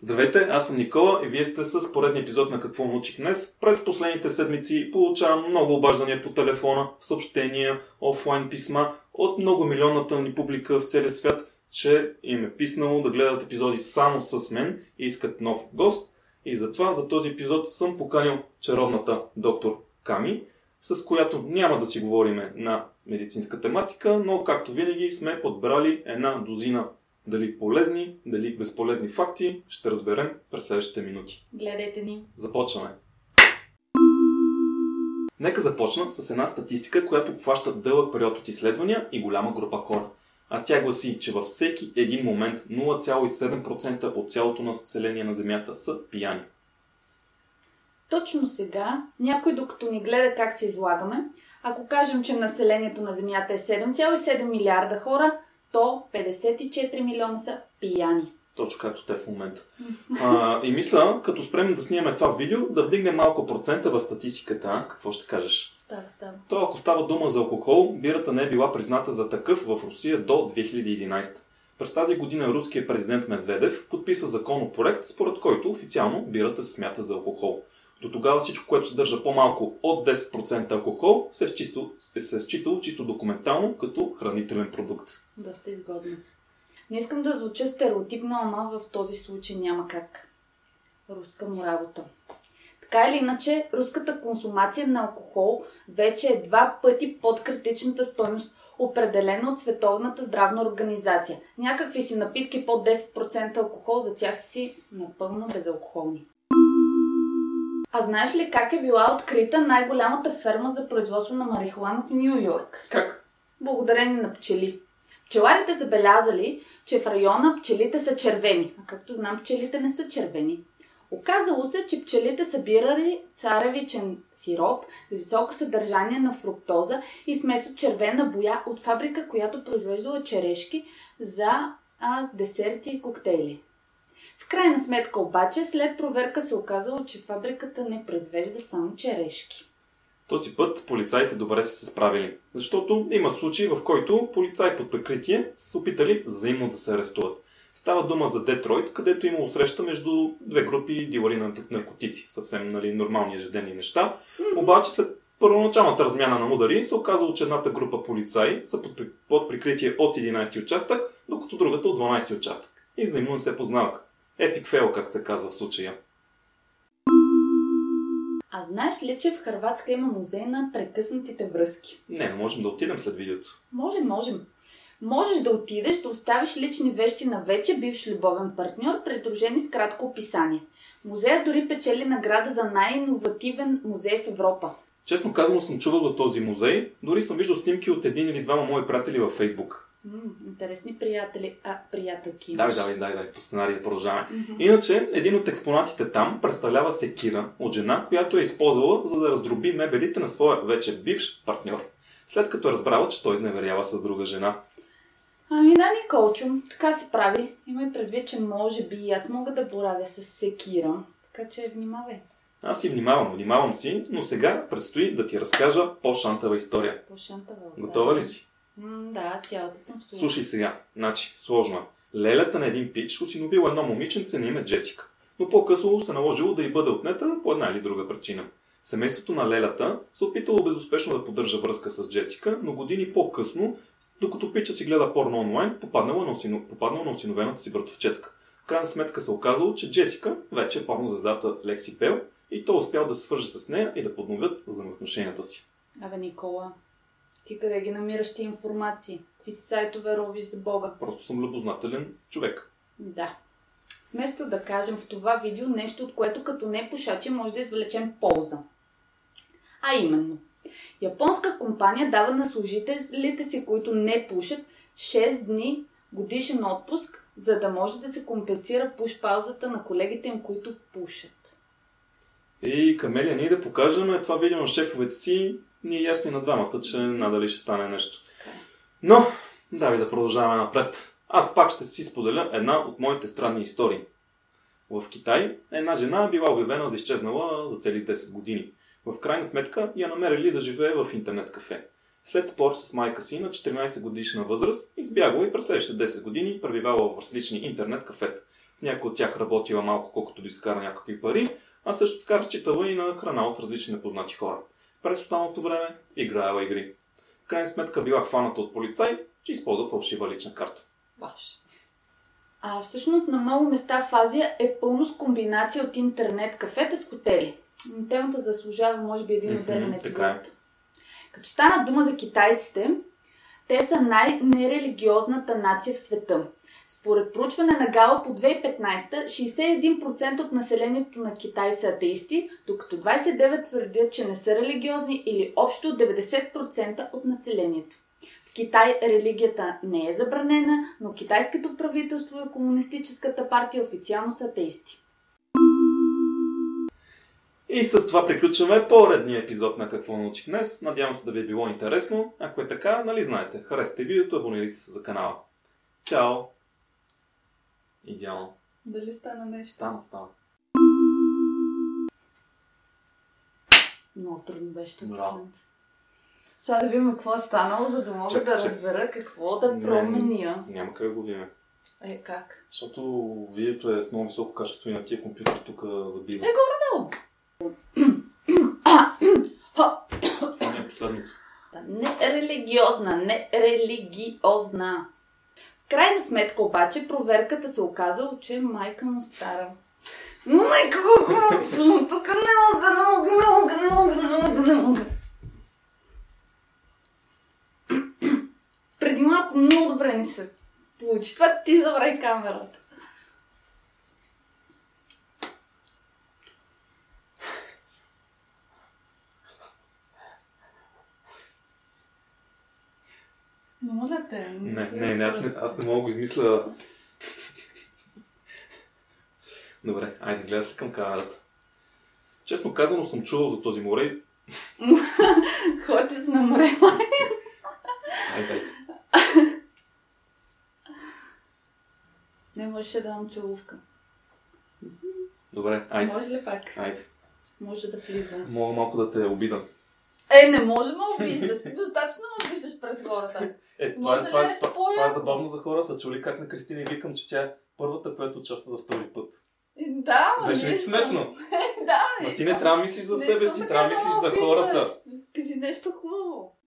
Здравейте, аз съм Никола и вие сте с поредния епизод на Какво научих днес. През последните седмици получавам много обаждания по телефона, съобщения, офлайн писма от много милионната ни публика в целия свят, че им е писнало да гледат епизоди само с мен и искат нов гост. И затова за този епизод съм поканил чаровната доктор Ками, с която няма да си говориме на медицинска тематика, но както винаги сме подбрали една дозина дали полезни, дали безполезни факти, ще разберем през следващите минути. Гледайте ни. Започваме. Нека започна с една статистика, която обхваща дълъг период от изследвания и голяма група хора. А тя гласи, че във всеки един момент 0,7% от цялото население на Земята са пияни. Точно сега, някой докато ни гледа как се излагаме, ако кажем, че населението на Земята е 7,7 милиарда хора, то 54 милиона са пияни. Точно както те в момента. А, и мисля, като спрем да снимаме това видео, да вдигнем малко процента в статистиката. Какво ще кажеш? Става, става. То ако става дума за алкохол, бирата не е била призната за такъв в Русия до 2011. През тази година руският президент Медведев подписа законопроект, според който официално бирата се смята за алкохол. До тогава всичко, което съдържа по-малко от 10% алкохол, се е, считало, се е считало чисто документално като хранителен продукт. Доста изгодно. Не искам да звуча стереотипно, ама в този случай няма как. Руска му работа. Така или иначе, руската консумация на алкохол вече е два пъти под критичната стойност, определена от Световната здравна организация. Някакви си напитки под 10% алкохол, за тях си напълно безалкохолни. А знаеш ли как е била открита най-голямата ферма за производство на марихуана в Нью Йорк? Как? Благодарение на пчели. Пчеларите забелязали, че в района пчелите са червени. А както знам, пчелите не са червени. Оказало се, че пчелите събирали царевичен сироп с високо съдържание на фруктоза и смес от червена боя от фабрика, която произвеждала черешки за а, десерти и коктейли. В крайна сметка обаче, след проверка се оказало, че фабриката не произвежда само черешки. Този път полицаите добре са се справили, защото има случаи, в който полицаи под прикритие са се опитали взаимно да се арестуват. Става дума за Детройт, където имало среща между две групи дилари на наркотици. Съвсем нали, нормални ежедневни неща. Mm-hmm. Обаче след първоначалната размяна на удари се оказало, че едната група полицаи са под, под прикритие от 11 участък, докато другата от 12 участък. И взаимно не се познаваха. Епик фейл, как се казва в случая. А знаеш ли, че в Харватска има музей на прекъснатите връзки? Не, можем да отидем след видеото. Можем, можем. Можеш да отидеш да оставиш лични вещи на вече бивш любовен партньор, придружени с кратко описание. Музеят дори печели награда за най-инновативен музей в Европа. Честно казано съм чувал за този музей, дори съм виждал снимки от един или двама мои приятели във Фейсбук. Интересни приятели, а приятелки Давай, имаш. давай, давай, давай, по сценарий да продължаваме. Мгм. Иначе, един от експонатите там представлява секира от жена, която е използвала за да раздроби мебелите на своя вече бивш партньор. След като е разбрала, че той изневерява с друга жена. Ами да, Николчо, така се прави. Имай предвид, че може би и аз мога да боравя с секира. Така че внимавай. Аз си внимавам, внимавам си, но сега предстои да ти разкажа по-шантава история. По-шантава. Готова ли си? М, да, цялата съм слух. Слушай сега. Значи, сложно е. Лелята на един пич осиновила едно момиченце на име Джесика. Но по-късно се наложило да й бъде отнета по една или друга причина. Семейството на Лелята се опитало безуспешно да поддържа връзка с Джесика, но години по-късно, докато пича си гледа порно онлайн, попаднала на, осино... попаднала на осиновената си братовчетка. В крайна сметка се оказало, че Джесика вече е порнозвездата Лекси Бел и той успял да се свърже с нея и да подновят взаимоотношенията си. Абе, Никола, ти къде ги намираш ти информации? Какви си сайтове ровиш за Бога? Просто съм любознателен човек. Да. Вместо да кажем в това видео нещо, от което като не пушачи може да извлечем полза. А именно, японска компания дава на служителите си, които не пушат, 6 дни годишен отпуск, за да може да се компенсира пуш паузата на колегите им, които пушат. И Камелия, ние да покажем това видео на шефовете си, ни е ясно и на двамата, че надали ще стане нещо. Е. Но, давай да продължаваме напред. Аз пак ще си споделя една от моите странни истории. В Китай една жена била обявена за изчезнала за цели 10 години. В крайна сметка я намерили да живее в интернет кафе. След спор с майка си на 14 годишна възраст, избягала и през следващите 10 години пребивала в различни интернет кафета. Някой от тях работила малко, колкото да изкара някакви пари, а също така разчитала и на храна от различни непознати хора. През останалото време играела игри. В крайна сметка била хваната от полицай, че използва фалшива лична карта. Баш. А всъщност на много места в Азия е пълно с комбинация от интернет кафета с хотели. Темата заслужава, може би, един отделен така епизод. е. Като стана дума за китайците, те са най-нерелигиозната нация в света. Според проучване на Гало по 2015, 61% от населението на Китай са атеисти, докато 29% твърдят, че не са религиозни или общо 90% от населението. В Китай религията не е забранена, но китайското правителство и комунистическата партия официално са атеисти. И с това приключваме поредния епизод на Какво научих днес. Надявам се да ви е било интересно. Ако е така, нали знаете, харесайте видеото, абонирайте се за канала. Чао! Идеално. Дали стана нещо? Стана, стана. Много трудно беше Браво. последното. Сега да видим какво е станало, за да мога Чакай, да чакай. разбера какво да Не. променя. Няма как да го видим. Е, как? Защото видеото е с много високо качество и на тия компютри тук забива. Е, горе-долу. Това не е последното. Да, не религиозна, не религиозна. Крайна сметка обаче проверката се оказало, че майка му стара. Майка му, съм тук не мога, не мога, не мога, не мога, не мога, не мога. Преди малко много добре ни се получи. Това ти забрави камерата. Моля те. Не, не, не, аз не, аз не мога да го измисля. Добре, айде, гледаш ли към камерата? Честно казано съм чувал за този море. Ходи с на море. Айде, айде. Не можеше да дам целувка. Добре, айде. Може ли пак? Айде. Може да влизам. Мога малко да те обида. Е, не може ме обиждаш. Ти достатъчно ме обиждаш през хората. Е, това, Може е, ли това, е, това, това е забавно за хората. Чули как на Кристина и викам, че тя е първата, която участва за втори път. Да, ма Беше ли смешно? Да, Ма не ти не трябва да мислиш за себе си, трябва да мислиш за хората. Кажи нещо хубаво.